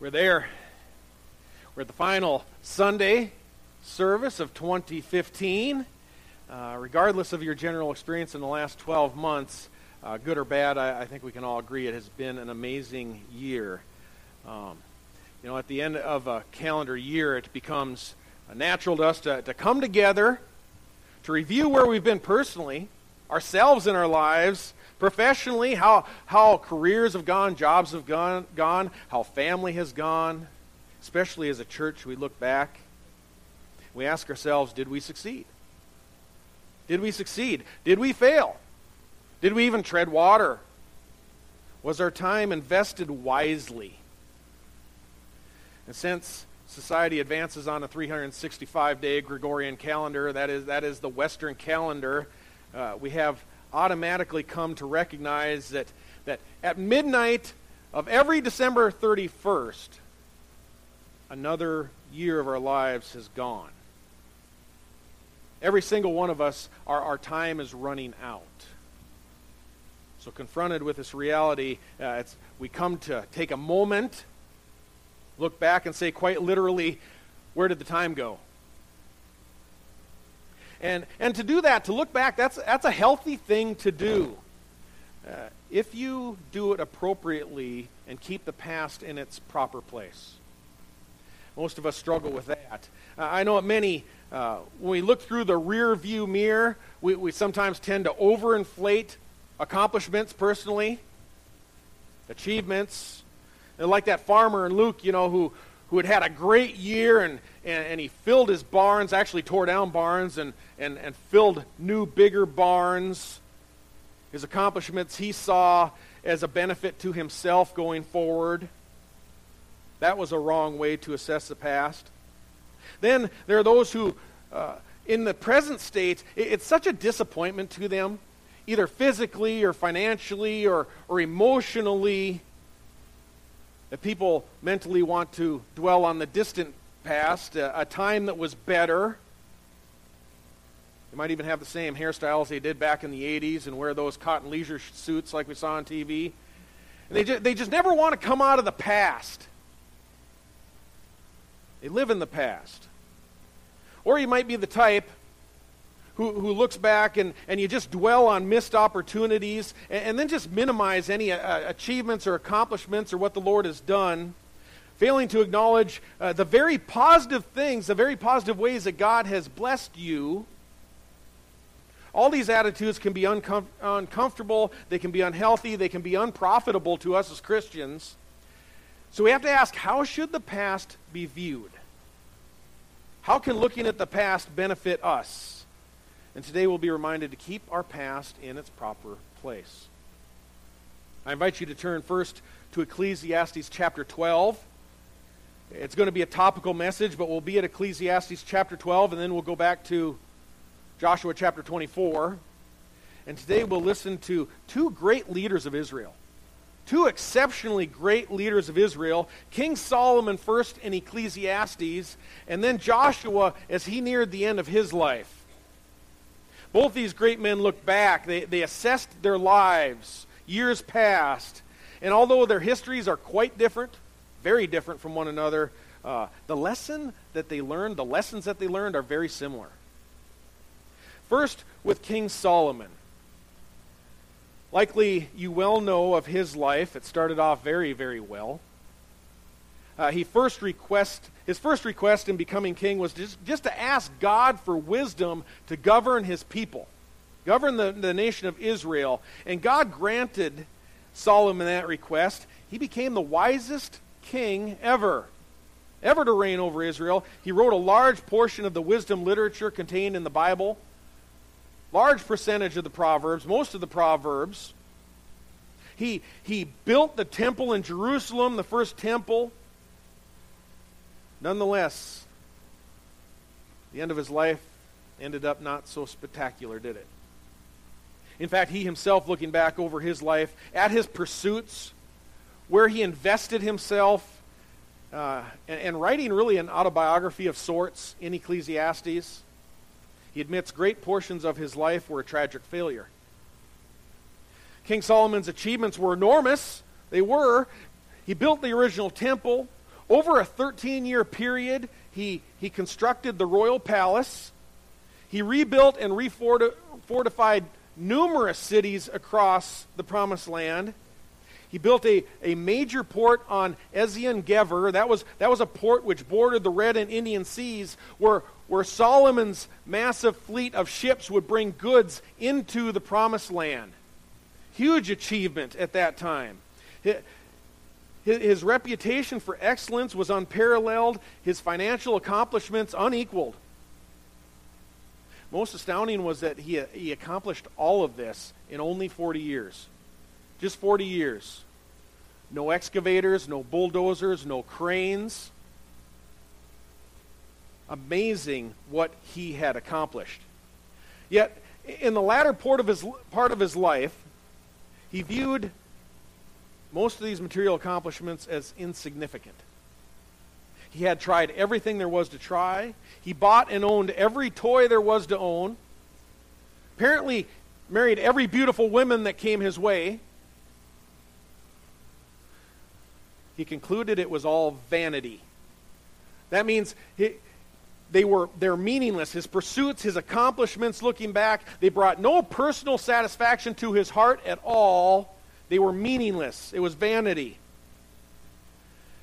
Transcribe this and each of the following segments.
We're there. We're at the final Sunday service of 2015. Uh, regardless of your general experience in the last 12 months, uh, good or bad, I, I, think we can all agree it has been an amazing year. Um, you know, at the end of a calendar year, it becomes natural to us to, to come together to review where we've been personally, ourselves in our lives, professionally, how, how careers have gone, jobs have gone, gone, how family has gone. Especially as a church, we look back. We ask ourselves, did we succeed? Did we succeed? Did we fail? Did we even tread water? Was our time invested wisely? And since society advances on a 365 day Gregorian calendar, that is, that is the Western calendar, uh, we have automatically come to recognize that, that at midnight of every December 31st, another year of our lives has gone. Every single one of us, our, our time is running out. So, confronted with this reality, uh, we come to take a moment, look back, and say, quite literally, where did the time go? And, and to do that, to look back, that's, that's a healthy thing to do. Uh, if you do it appropriately and keep the past in its proper place. Most of us struggle with that. Uh, I know many, uh, when we look through the rear view mirror, we, we sometimes tend to overinflate accomplishments personally, achievements. And like that farmer in Luke, you know, who, who had had a great year and, and, and, he filled his barns, actually tore down barns and, and, and filled new, bigger barns. His accomplishments he saw as a benefit to himself going forward. That was a wrong way to assess the past. Then there are those who, uh, in the present state, it, it's such a disappointment to them, either physically or financially or, or emotionally that people mentally want to dwell on the distant past, a, a time that was better. They might even have the same hairstyles they did back in the 80s and wear those cotton leisure suits like we saw on TV. And they, they just never want to come out of the past. They live in the past. Or you might be the type who, who looks back and, and you just dwell on missed opportunities and, and then just minimize any uh, achievements or accomplishments or what the Lord has done, failing to acknowledge uh, the very positive things, the very positive ways that God has blessed you. All these attitudes can be uncom- uncomfortable, they can be unhealthy, they can be unprofitable to us as Christians. So we have to ask how should the past be viewed? How can looking at the past benefit us? And today we'll be reminded to keep our past in its proper place. I invite you to turn first to Ecclesiastes chapter 12. It's going to be a topical message, but we'll be at Ecclesiastes chapter 12, and then we'll go back to Joshua chapter 24. And today we'll listen to two great leaders of Israel. Two exceptionally great leaders of Israel King Solomon first in Ecclesiastes, and then Joshua as he neared the end of his life. Both these great men looked back, they, they assessed their lives, years past, and although their histories are quite different, very different from one another, uh, the lesson that they learned, the lessons that they learned are very similar. First, with King Solomon. Likely you well know of his life. It started off very, very well uh, he first request, his first request in becoming king was just, just to ask God for wisdom to govern his people, govern the, the nation of Israel. And God granted Solomon that request. He became the wisest king ever, ever to reign over Israel. He wrote a large portion of the wisdom literature contained in the Bible, large percentage of the Proverbs, most of the Proverbs. He, he built the temple in Jerusalem, the first temple. Nonetheless, the end of his life ended up not so spectacular, did it? In fact, he himself, looking back over his life, at his pursuits, where he invested himself, uh, and, and writing really an autobiography of sorts in Ecclesiastes, he admits great portions of his life were a tragic failure. King Solomon's achievements were enormous. They were. He built the original temple over a 13 year period, he, he constructed the royal palace. He rebuilt and refortified numerous cities across the promised land. He built a, a major port on Ezion Geber. That was, that was a port which bordered the Red and Indian Seas, where, where Solomon's massive fleet of ships would bring goods into the promised land. Huge achievement at that time. His reputation for excellence was unparalleled, his financial accomplishments unequaled. Most astounding was that he, he accomplished all of this in only 40 years. Just 40 years. No excavators, no bulldozers, no cranes. Amazing what he had accomplished. Yet, in the latter part of his, part of his life, he viewed most of these material accomplishments as insignificant. He had tried everything there was to try. He bought and owned every toy there was to own. Apparently, married every beautiful woman that came his way. He concluded it was all vanity. That means he, they were they're meaningless. His pursuits, his accomplishments looking back, they brought no personal satisfaction to his heart at all. They were meaningless. It was vanity.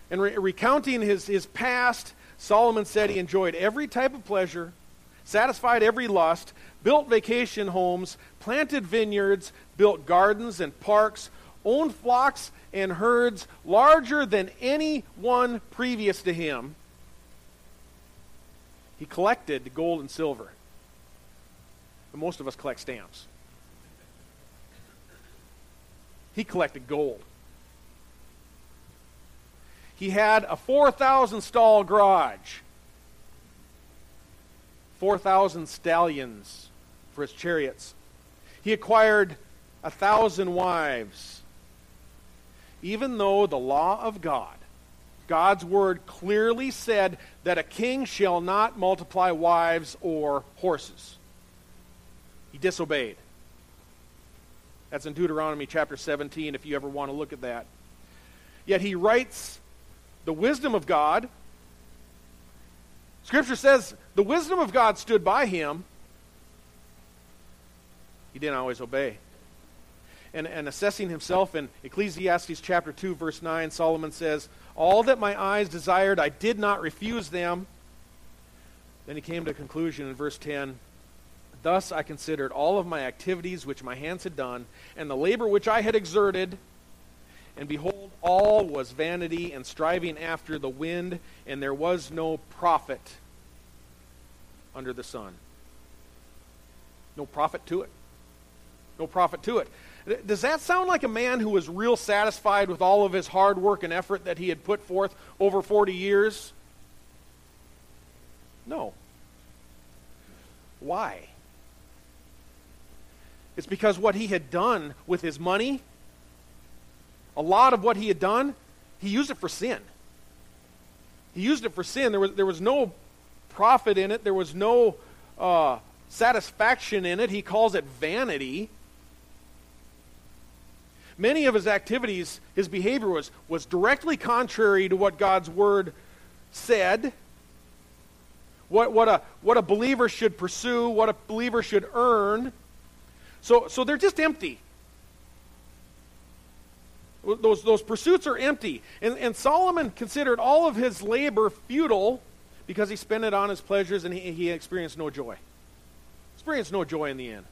And re- recounting his, his past, Solomon said he enjoyed every type of pleasure, satisfied every lust, built vacation homes, planted vineyards, built gardens and parks, owned flocks and herds larger than any one previous to him. He collected gold and silver. But most of us collect stamps. He collected gold. He had a 4,000 stall garage, 4,000 stallions for his chariots. He acquired a thousand wives. Even though the law of God, God's word clearly said that a king shall not multiply wives or horses, he disobeyed. That's in Deuteronomy chapter 17, if you ever want to look at that. Yet he writes the wisdom of God. Scripture says the wisdom of God stood by him. He didn't always obey. And, and assessing himself in Ecclesiastes chapter 2, verse 9, Solomon says, All that my eyes desired, I did not refuse them. Then he came to a conclusion in verse 10 Thus I considered all of my activities which my hands had done, and the labor which I had exerted, and behold, all was vanity and striving after the wind, and there was no profit under the sun. No profit to it. No profit to it. Does that sound like a man who was real satisfied with all of his hard work and effort that he had put forth over 40 years? No. Why? It's because what he had done with his money, a lot of what he had done, he used it for sin. He used it for sin. There was, there was no profit in it, there was no uh, satisfaction in it. He calls it vanity. Many of his activities, his behavior was, was directly contrary to what God's word said. What, what, a, what a believer should pursue, what a believer should earn. So, so they're just empty. Those, those pursuits are empty. And, and Solomon considered all of his labor futile because he spent it on his pleasures and he, he experienced no joy. Experienced no joy in the end.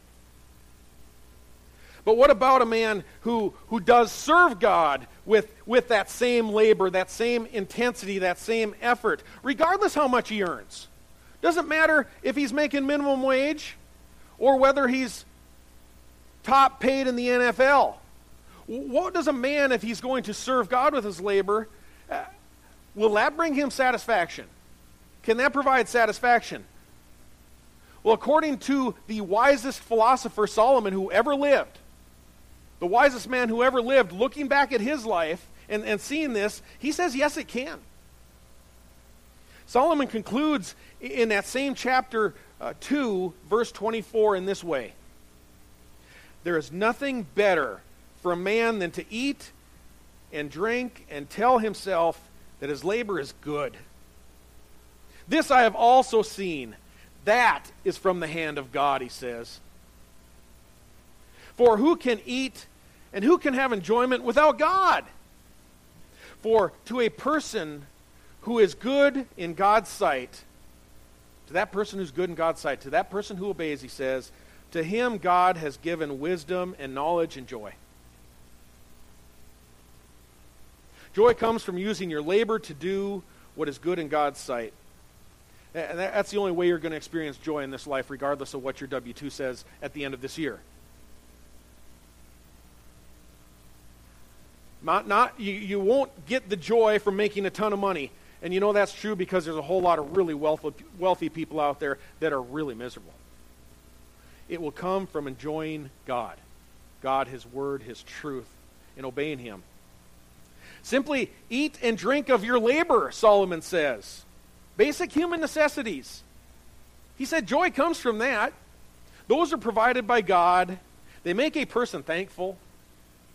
But what about a man who, who does serve God with, with that same labor, that same intensity, that same effort, regardless how much he earns? Doesn't matter if he's making minimum wage or whether he's top paid in the NFL. What does a man, if he's going to serve God with his labor, uh, will that bring him satisfaction? Can that provide satisfaction? Well, according to the wisest philosopher Solomon who ever lived, the wisest man who ever lived, looking back at his life and, and seeing this, he says, yes, it can. Solomon concludes in that same chapter uh, 2, verse 24, in this way there is nothing better for a man than to eat and drink and tell himself, that his labor is good. This I have also seen. That is from the hand of God, he says. For who can eat and who can have enjoyment without God? For to a person who is good in God's sight, to that person who's good in God's sight, to that person who obeys, he says, to him God has given wisdom and knowledge and joy. Joy comes from using your labor to do what is good in God's sight. And that's the only way you're going to experience joy in this life, regardless of what your W 2 says at the end of this year. Not, not, you, you won't get the joy from making a ton of money. And you know that's true because there's a whole lot of really wealthy, wealthy people out there that are really miserable. It will come from enjoying God, God, His Word, His truth, and obeying Him. Simply eat and drink of your labor, Solomon says. Basic human necessities. He said joy comes from that. Those are provided by God. They make a person thankful,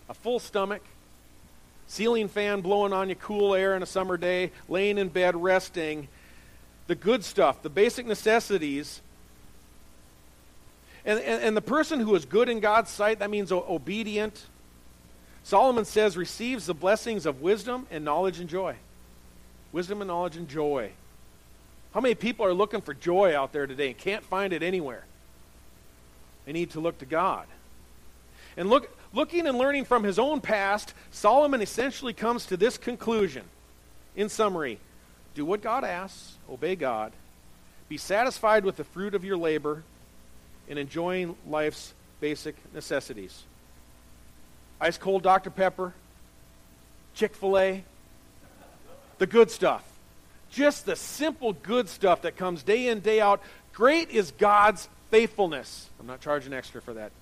a full stomach, ceiling fan blowing on you cool air on a summer day, laying in bed resting. The good stuff, the basic necessities. And, and, and the person who is good in God's sight, that means obedient, Solomon says, receives the blessings of wisdom and knowledge and joy. Wisdom and knowledge and joy. How many people are looking for joy out there today and can't find it anywhere? They need to look to God. And look, looking and learning from his own past, Solomon essentially comes to this conclusion. In summary, do what God asks, obey God, be satisfied with the fruit of your labor, and enjoying life's basic necessities ice cold Dr. Pepper, Chick fil A, the good stuff. Just the simple good stuff that comes day in, day out. Great is God's faithfulness. I'm not charging extra for that.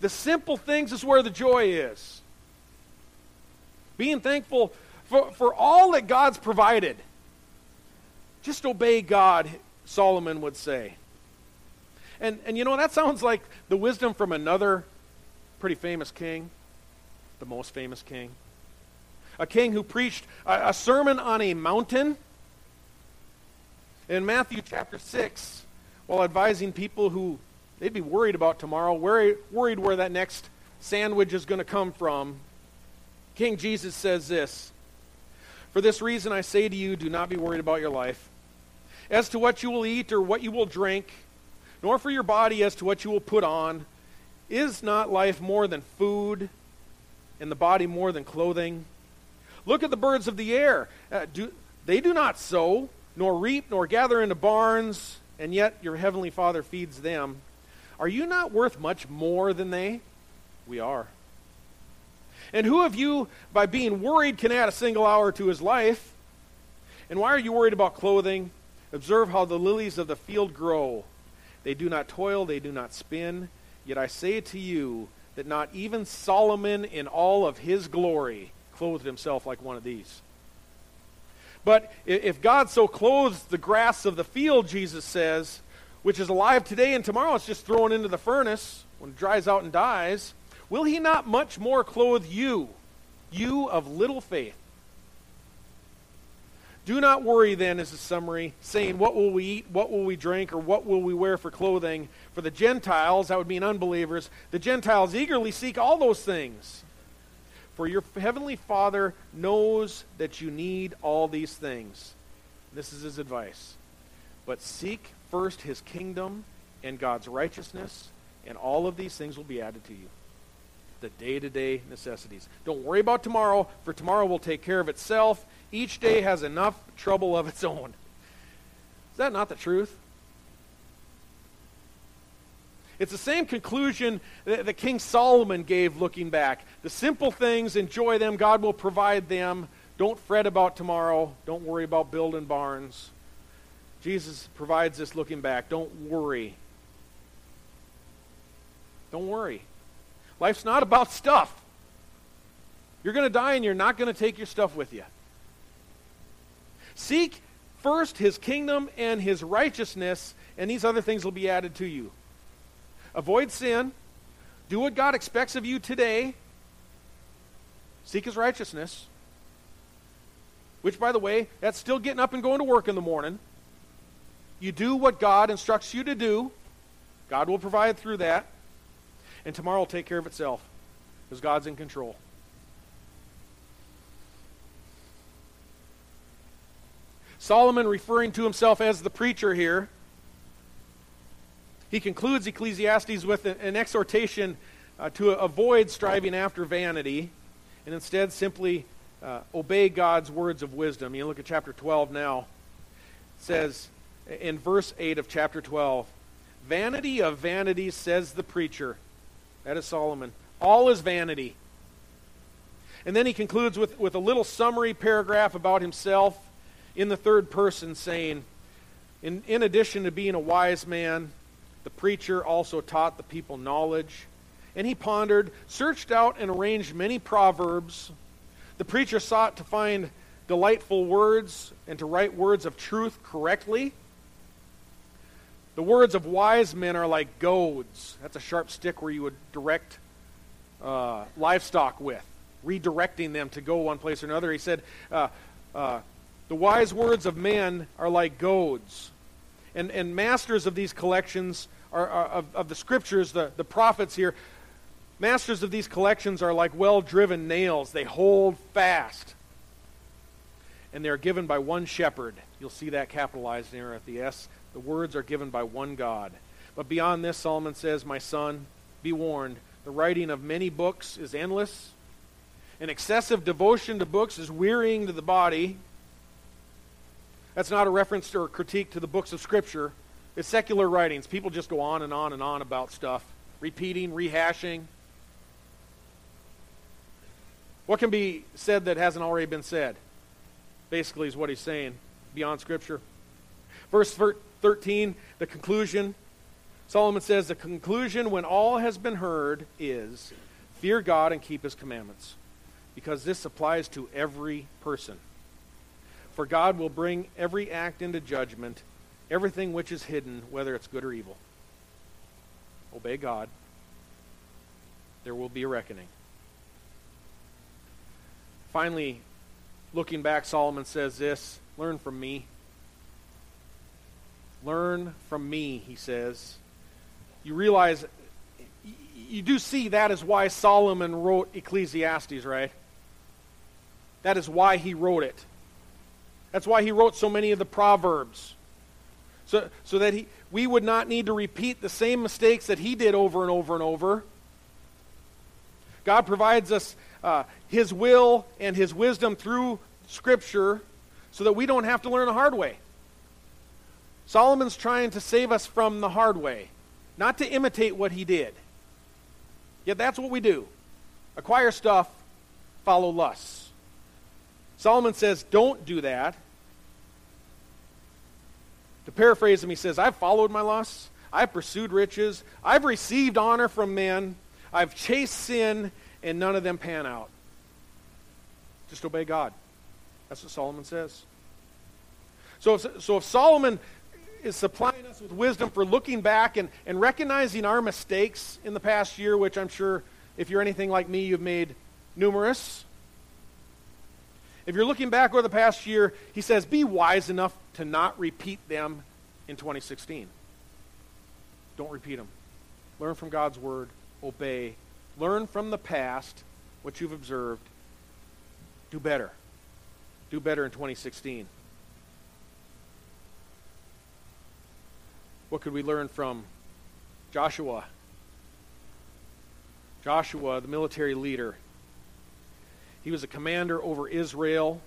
The simple things is where the joy is. Being thankful for, for all that God's provided. Just obey God, Solomon would say. And, and you know, that sounds like the wisdom from another pretty famous king, the most famous king. A king who preached a, a sermon on a mountain in Matthew chapter 6 while advising people who they'd be worried about tomorrow, worried, worried where that next sandwich is going to come from. King Jesus says this For this reason I say to you, do not be worried about your life. As to what you will eat or what you will drink, nor for your body as to what you will put on. Is not life more than food, and the body more than clothing? Look at the birds of the air. Uh, do, they do not sow, nor reap, nor gather into barns, and yet your heavenly Father feeds them. Are you not worth much more than they? We are. And who of you, by being worried, can add a single hour to his life? And why are you worried about clothing? Observe how the lilies of the field grow. They do not toil, they do not spin. Yet I say to you that not even Solomon in all of his glory clothed himself like one of these. But if God so clothes the grass of the field, Jesus says, which is alive today and tomorrow it's just thrown into the furnace when it dries out and dies, will he not much more clothe you, you of little faith? Do not worry then, is the summary, saying, What will we eat, what will we drink, or what will we wear for clothing? For the Gentiles, that would mean unbelievers, the Gentiles eagerly seek all those things. For your heavenly Father knows that you need all these things. This is his advice. But seek first his kingdom and God's righteousness, and all of these things will be added to you. The day to day necessities. Don't worry about tomorrow, for tomorrow will take care of itself. Each day has enough trouble of its own. Is that not the truth? It's the same conclusion that, King Solomon gave looking back. The simple things, enjoy them, God will provide them. Don't fret about tomorrow. Don't worry about building barns. Jesus provides this looking back. Don't worry. Don't worry. Life's not about stuff. You're going to die and you're not going to take your stuff with you. Seek first his kingdom and his righteousness, and these other things will be added to you. Avoid sin. Do what God expects of you today. Seek his righteousness. Which, by the way, that's still getting up and going to work in the morning. You do what God instructs you to do. God will provide through that. And tomorrow will take care of itself because God's in control. Solomon, referring to himself as the preacher here, he concludes Ecclesiastes with an exhortation uh, to avoid striving after vanity and instead simply uh, obey God's words of wisdom. You look at chapter 12 now. It says in verse 8 of chapter 12, Vanity of vanities, says the preacher. That is Solomon. All is vanity. And then he concludes with, with a little summary paragraph about himself in the third person, saying, in, in addition to being a wise man, the preacher also taught the people knowledge. And he pondered, searched out, and arranged many proverbs. The preacher sought to find delightful words and to write words of truth correctly. The words of wise men are like goads. That's a sharp stick where you would direct uh, livestock with, redirecting them to go one place or another. He said, uh, uh, The wise words of men are like goads. And, and masters of these collections are, are of, of the scriptures, the, the prophets here, masters of these collections are like well driven nails. They hold fast. And they are given by one shepherd. You'll see that capitalized there at the S the words are given by one God. But beyond this, Solomon says, My son, be warned. The writing of many books is endless. An excessive devotion to books is wearying to the body. That's not a reference or critique to the books of Scripture. It's secular writings. People just go on and on and on about stuff, repeating, rehashing. What can be said that hasn't already been said? Basically, is what he's saying beyond Scripture. Verse 13, the conclusion. Solomon says, The conclusion when all has been heard is fear God and keep his commandments, because this applies to every person. For God will bring every act into judgment, everything which is hidden, whether it's good or evil. Obey God. There will be a reckoning. Finally, looking back, Solomon says this Learn from me. Learn from me, he says. You realize, you do see that is why Solomon wrote Ecclesiastes, right? That is why he wrote it. That's why he wrote so many of the Proverbs. So, so that he, we would not need to repeat the same mistakes that he did over and over and over. God provides us uh, his will and his wisdom through Scripture so that we don't have to learn the hard way. Solomon's trying to save us from the hard way, not to imitate what he did. Yet that's what we do acquire stuff, follow lusts. Solomon says, don't do that. To paraphrase him, he says, I've followed my lusts, I've pursued riches, I've received honor from men, I've chased sin, and none of them pan out. Just obey God. That's what Solomon says. So if, so if Solomon is supplying us with wisdom for looking back and, and recognizing our mistakes in the past year, which I'm sure, if you're anything like me, you've made numerous. If you're looking back over the past year, he says, be wise enough to not repeat them in 2016. Don't repeat them. Learn from God's word, obey, learn from the past what you've observed, do better. Do better in 2016. What could we learn from Joshua? Joshua, the military leader. He was a commander over Israel.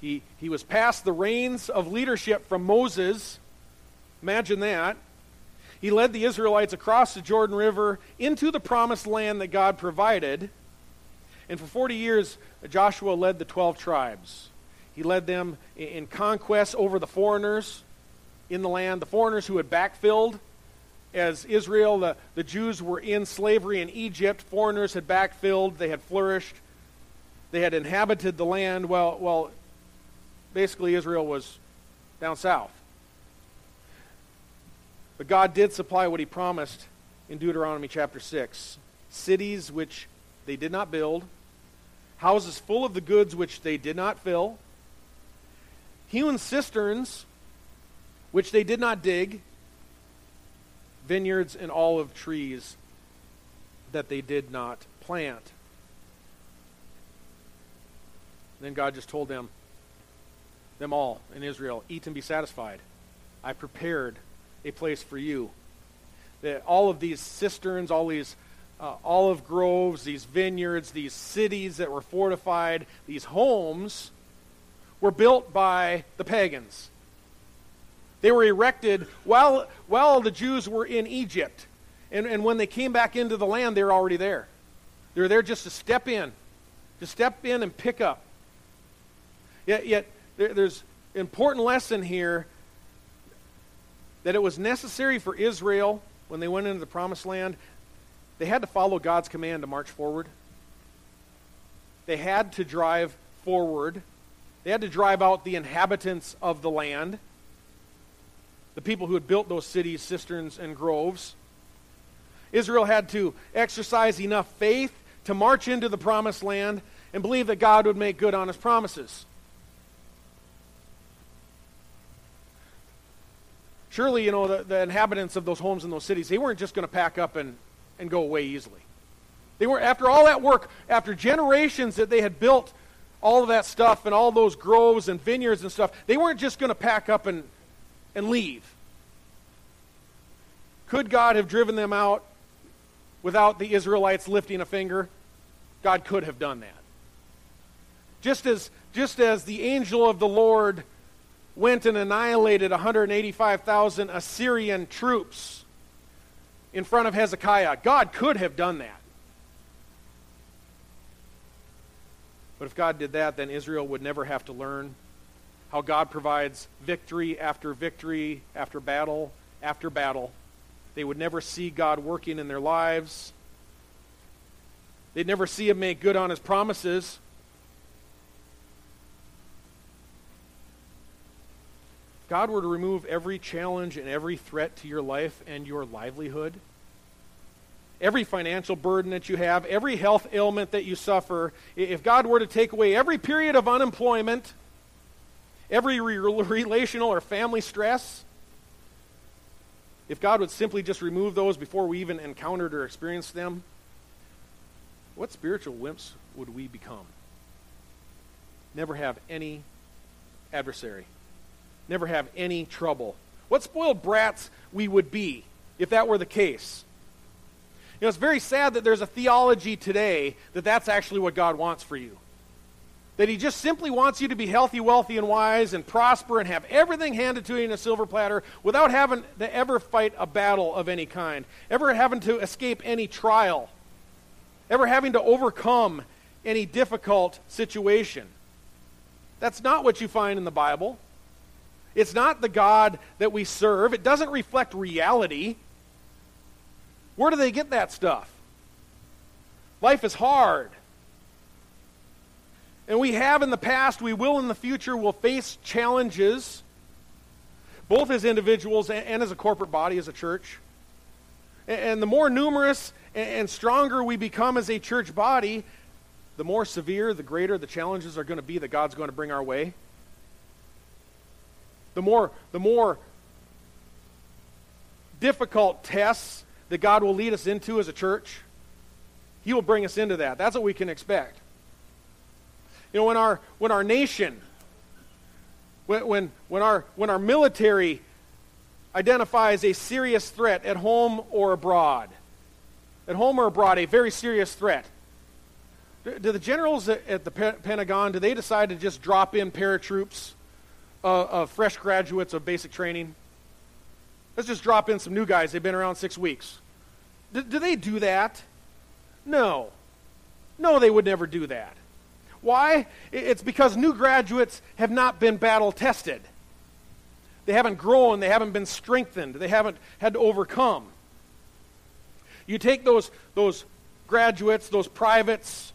He, he was passed the reins of leadership from Moses. Imagine that. He led the Israelites across the Jordan River into the promised land that God provided. And for 40 years, Joshua led the 12 tribes. He led them in conquest over the foreigners in the land, the foreigners who had backfilled as Israel, the, the Jews were in slavery in Egypt, foreigners had backfilled, they had flourished, they had inhabited the land. Well, well basically, Israel was down south. But God did supply what He promised in Deuteronomy chapter 6 cities which they did not build, houses full of the goods which they did not fill, hewn cisterns which they did not dig, vineyards and olive trees that they did not plant. Then God just told them, them all in Israel, eat and be satisfied. I prepared a place for you. That all of these cisterns, all these uh, olive groves, these vineyards, these cities that were fortified, these homes were built by the pagans. They were erected while, while the Jews were in Egypt. And, and when they came back into the land, they were already there. They were there just to step in, to step in and pick up. Yet, yet there, there's an important lesson here that it was necessary for Israel, when they went into the promised land, they had to follow God's command to march forward. They had to drive forward. They had to drive out the inhabitants of the land, the people who had built those cities, cisterns, and groves. Israel had to exercise enough faith to march into the promised land and believe that God would make good on his promises. Surely, you know, the, the inhabitants of those homes in those cities, they weren't just going to pack up and, and go away easily. They were, after all that work, after generations that they had built all of that stuff and all those groves and vineyards and stuff, they weren't just going to pack up and, and leave. Could God have driven them out without the Israelites lifting a finger? God could have done that. Just as, just as the angel of the Lord went and annihilated 185,000 Assyrian troops in front of Hezekiah. God could have done that. But if God did that, then Israel would never have to learn how God provides victory after victory after battle after battle. They would never see God working in their lives. They'd never see Him make good on His promises. God were to remove every challenge and every threat to your life and your livelihood, every financial burden that you have, every health ailment that you suffer, if God were to take away every period of unemployment, every re- relational or family stress, if God would simply just remove those before we even encountered or experienced them, what spiritual wimps would we become? Never have any adversary never have any trouble. What spoiled brats we would be if that were the case. You know, it's very sad that there's a theology today that that's actually what God wants for you. That He just simply wants you to be healthy, wealthy, and wise, and prosper, and have everything handed to you in a silver platter without having to ever fight a battle of any kind, ever having to escape any trial, ever having to overcome any difficult situation. That's not what you find in the Bible. It's not the God that we serve. It doesn't reflect reality. Where do they get that stuff? Life is hard. And we have in the past, we will in the future, will face challenges, both as individuals and as a corporate body, as a church. And the more numerous and stronger we become as a church body, the more severe, the greater the challenges are going to be that God's going to bring our way the more, the more difficult tests that God will lead us into as a church, He will bring us into that. That's what we can expect. You know, when our, when our nation, when, when, when, our, when our military identifies a serious threat at home or abroad, at home or abroad, a very serious threat, do, the generals at the Pentagon, do they decide to just drop in paratroops uh, of fresh graduates of basic training. Let's just drop in some new guys. They've been around six weeks. D- do they do that? No. No, they would never do that. Why? It's because new graduates have not been battle tested. They haven't grown, they haven't been strengthened, they haven't had to overcome. You take those, those graduates, those privates,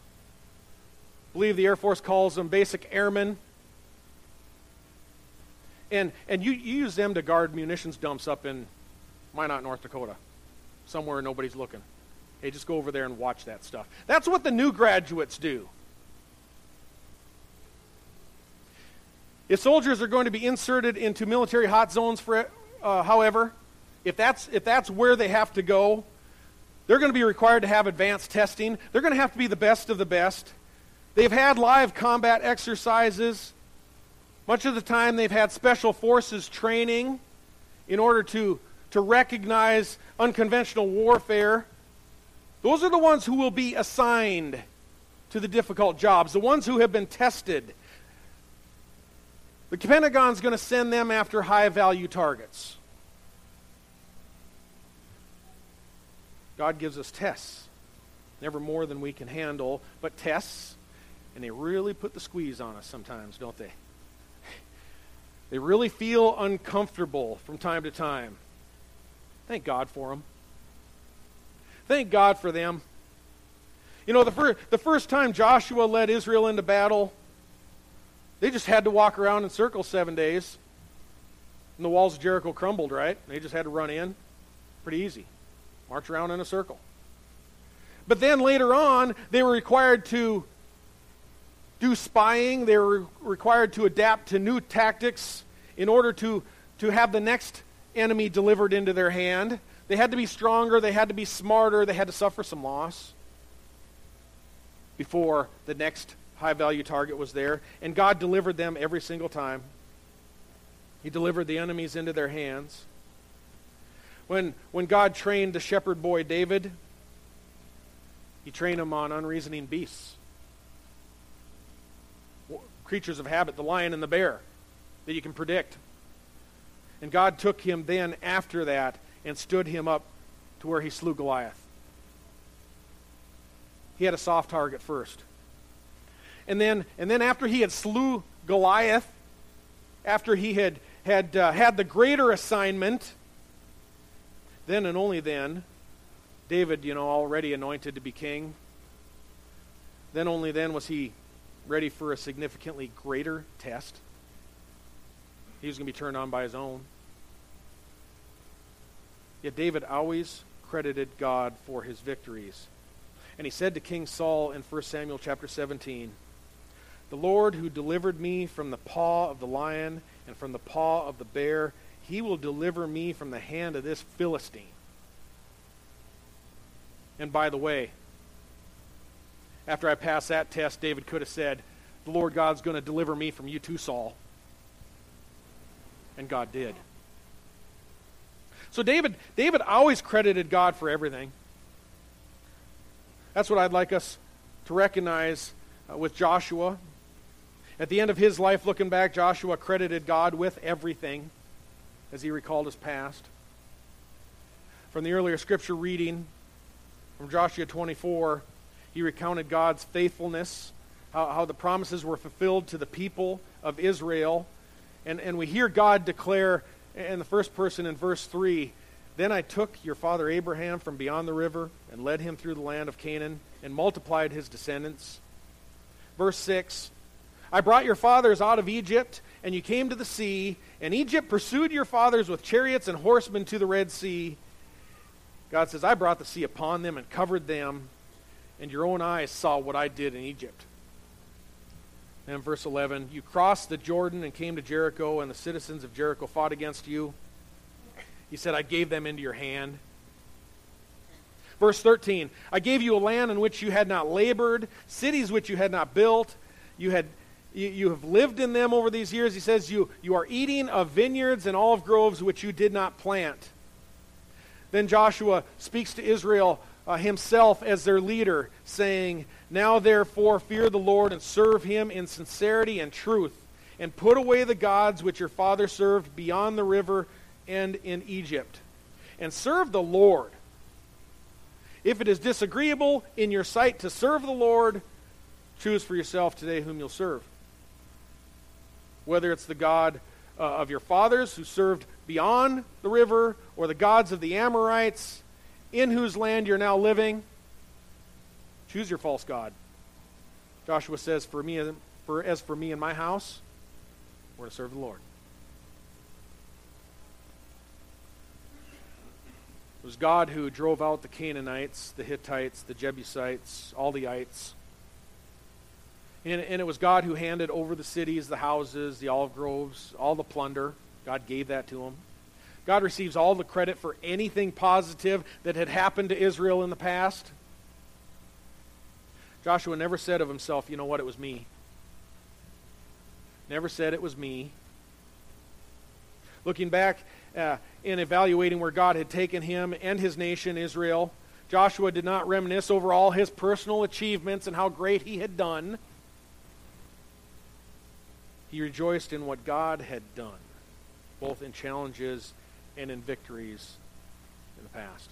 I believe the Air Force calls them basic airmen and, and you, you use them to guard munitions dumps up in Minot, North Dakota, somewhere nobody's looking. Hey, just go over there and watch that stuff. That's what the new graduates do. If soldiers are going to be inserted into military hot zones, for, uh, however, if that's, if that's where they have to go, they're going to be required to have advanced testing. They're going to have to be the best of the best. They've had live combat exercises. Much of the time, they've had special forces training in order to, to recognize unconventional warfare. Those are the ones who will be assigned to the difficult jobs, the ones who have been tested. The Pentagon's going to send them after high value targets. God gives us tests, never more than we can handle, but tests, and they really put the squeeze on us sometimes, don't they? They really feel uncomfortable from time to time. Thank God for them. Thank God for them. You know, the, fir- the first time Joshua led Israel into battle, they just had to walk around in circles seven days. And the walls of Jericho crumbled, right? They just had to run in. Pretty easy. March around in a circle. But then later on, they were required to do spying. They were required to adapt to new tactics in order to, to have the next enemy delivered into their hand. They had to be stronger, they had to be smarter, they had to suffer some loss before the next high value target was there. And God delivered them every single time. He delivered the enemies into their hands. When, when God trained the shepherd boy David, he trained him on unreasoning beasts, creatures of habit, the lion and the bear that you can predict. And God took him then after that and stood him up to where he slew Goliath. He had a soft target first. And then, and then after he had slew Goliath, after he had had, uh, had the greater assignment, then and only then, David, you know, already anointed to be king, then only then was he ready for a significantly greater test. He was going to be turned on by his own. Yet David always credited God for his victories. And he said to King Saul in 1 Samuel chapter 17, The Lord who delivered me from the paw of the lion and from the paw of the bear, he will deliver me from the hand of this Philistine. And by the way, after I pass that test, David could have said, The Lord God's going to deliver me from you too, Saul. And God did. So David, David always credited God for everything. That's what I'd like us to recognize uh, with Joshua. At the end of his life, looking back, Joshua credited God with everything as he recalled his past. From the earlier scripture reading from Joshua 24, he recounted God's faithfulness, how, how the promises were fulfilled to the people of Israel. And, and we hear God declare in the first person in verse 3 Then I took your father Abraham from beyond the river and led him through the land of Canaan and multiplied his descendants. Verse 6 I brought your fathers out of Egypt, and you came to the sea, and Egypt pursued your fathers with chariots and horsemen to the Red Sea. God says, I brought the sea upon them and covered them, and your own eyes saw what I did in Egypt. And verse 11, you crossed the Jordan and came to Jericho, and the citizens of Jericho fought against you. He said, I gave them into your hand. Verse 13, I gave you a land in which you had not labored, cities which you had not built. You, had, you, you have lived in them over these years. He says, you, you are eating of vineyards and olive groves which you did not plant. Then Joshua speaks to Israel uh, himself as their leader, saying, Now therefore fear the Lord and serve him in sincerity and truth, and put away the gods which your father served beyond the river and in Egypt, and serve the Lord. If it is disagreeable in your sight to serve the Lord, choose for yourself today whom you'll serve. Whether it's the God uh, of your fathers who served beyond the river, or the gods of the Amorites in whose land you're now living, choose your false God. Joshua says, For me, for, as for me and my house, we're to serve the Lord. It was God who drove out the Canaanites, the Hittites, the Jebusites, all the ites. And, and it was God who handed over the cities, the houses, the olive groves, all the plunder. God gave that to him. God receives all the credit for anything positive that had happened to Israel in the past. Joshua never said of himself, you know what, it was me. Never said it was me. Looking back uh, in evaluating where God had taken him and his nation, Israel, Joshua did not reminisce over all his personal achievements and how great he had done. He rejoiced in what God had done, both in challenges and in victories in the past.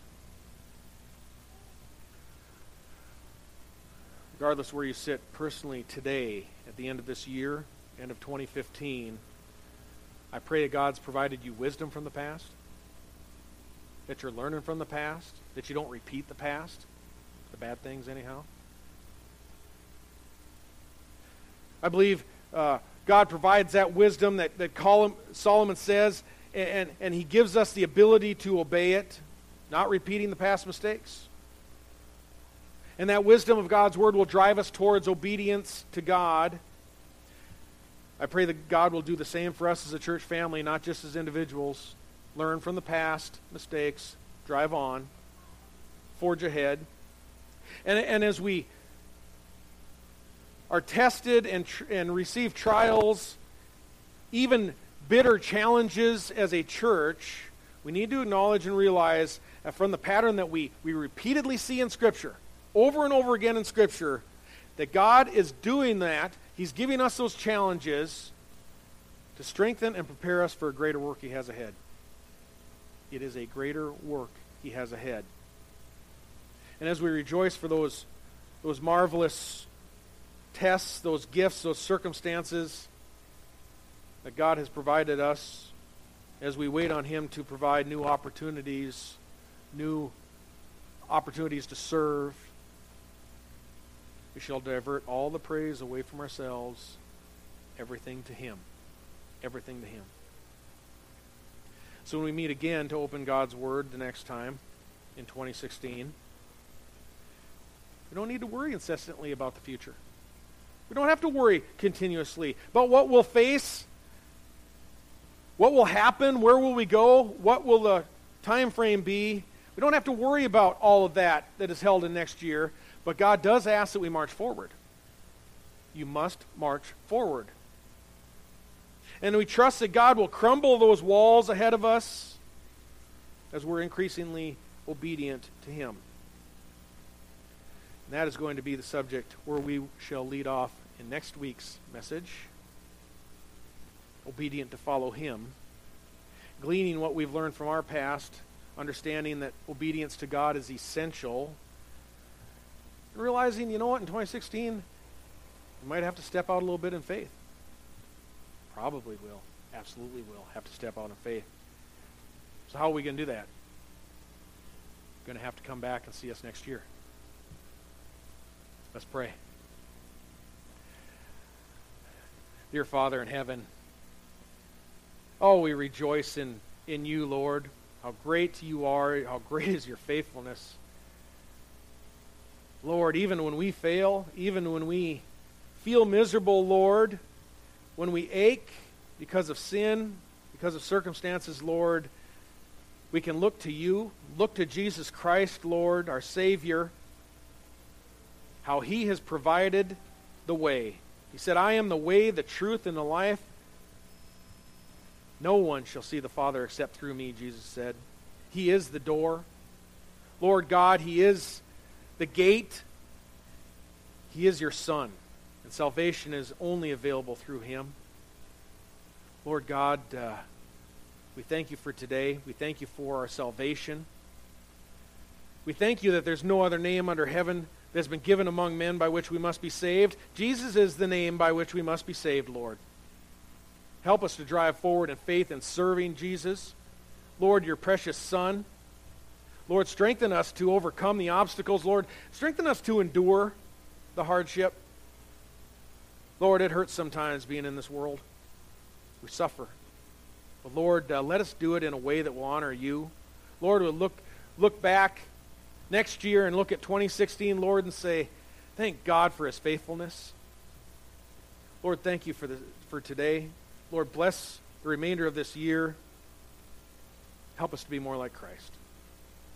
Regardless where you sit personally today, at the end of this year, end of 2015, I pray that God's provided you wisdom from the past, that you're learning from the past, that you don't repeat the past, the bad things, anyhow. I believe uh, God provides that wisdom that, that Solomon says, and, and he gives us the ability to obey it, not repeating the past mistakes. And that wisdom of God's word will drive us towards obedience to God. I pray that God will do the same for us as a church family, not just as individuals. Learn from the past mistakes, drive on, forge ahead. And, and as we are tested and, tr- and receive trials, even bitter challenges as a church, we need to acknowledge and realize that from the pattern that we, we repeatedly see in Scripture, over and over again in Scripture, that God is doing that. He's giving us those challenges to strengthen and prepare us for a greater work He has ahead. It is a greater work He has ahead. And as we rejoice for those, those marvelous tests, those gifts, those circumstances that God has provided us as we wait on Him to provide new opportunities, new opportunities to serve. We shall divert all the praise away from ourselves, everything to Him. Everything to Him. So when we meet again to open God's Word the next time in 2016, we don't need to worry incessantly about the future. We don't have to worry continuously about what we'll face, what will happen, where will we go, what will the time frame be. We don't have to worry about all of that that is held in next year, but God does ask that we march forward. You must march forward. And we trust that God will crumble those walls ahead of us as we're increasingly obedient to Him. And that is going to be the subject where we shall lead off in next week's message. Obedient to follow Him. Gleaning what we've learned from our past, understanding that obedience to God is essential. And realizing, you know what, in 2016, you might have to step out a little bit in faith. Probably will. Absolutely will have to step out in faith. So, how are we going to do that? Going to have to come back and see us next year. Let's pray. Dear Father in heaven, oh, we rejoice in, in you, Lord. How great you are, how great is your faithfulness. Lord, even when we fail, even when we feel miserable, Lord, when we ache because of sin, because of circumstances, Lord, we can look to you, look to Jesus Christ, Lord, our Savior how he has provided the way. He said, I am the way, the truth, and the life. No one shall see the Father except through me, Jesus said. He is the door. Lord God, He is the gate. He is your Son. And salvation is only available through Him. Lord God, uh, we thank you for today. We thank you for our salvation. We thank you that there's no other name under heaven that's been given among men by which we must be saved. Jesus is the name by which we must be saved, Lord. Help us to drive forward in faith and serving Jesus. Lord, your precious Son. Lord, strengthen us to overcome the obstacles. Lord, strengthen us to endure the hardship. Lord, it hurts sometimes being in this world. We suffer. But Lord, uh, let us do it in a way that will honor you. Lord, we'll look, look back next year and look at 2016, Lord, and say, Thank God for his faithfulness. Lord, thank you for, the, for today. Lord, bless the remainder of this year. Help us to be more like Christ.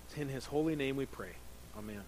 It's in his holy name we pray. Amen.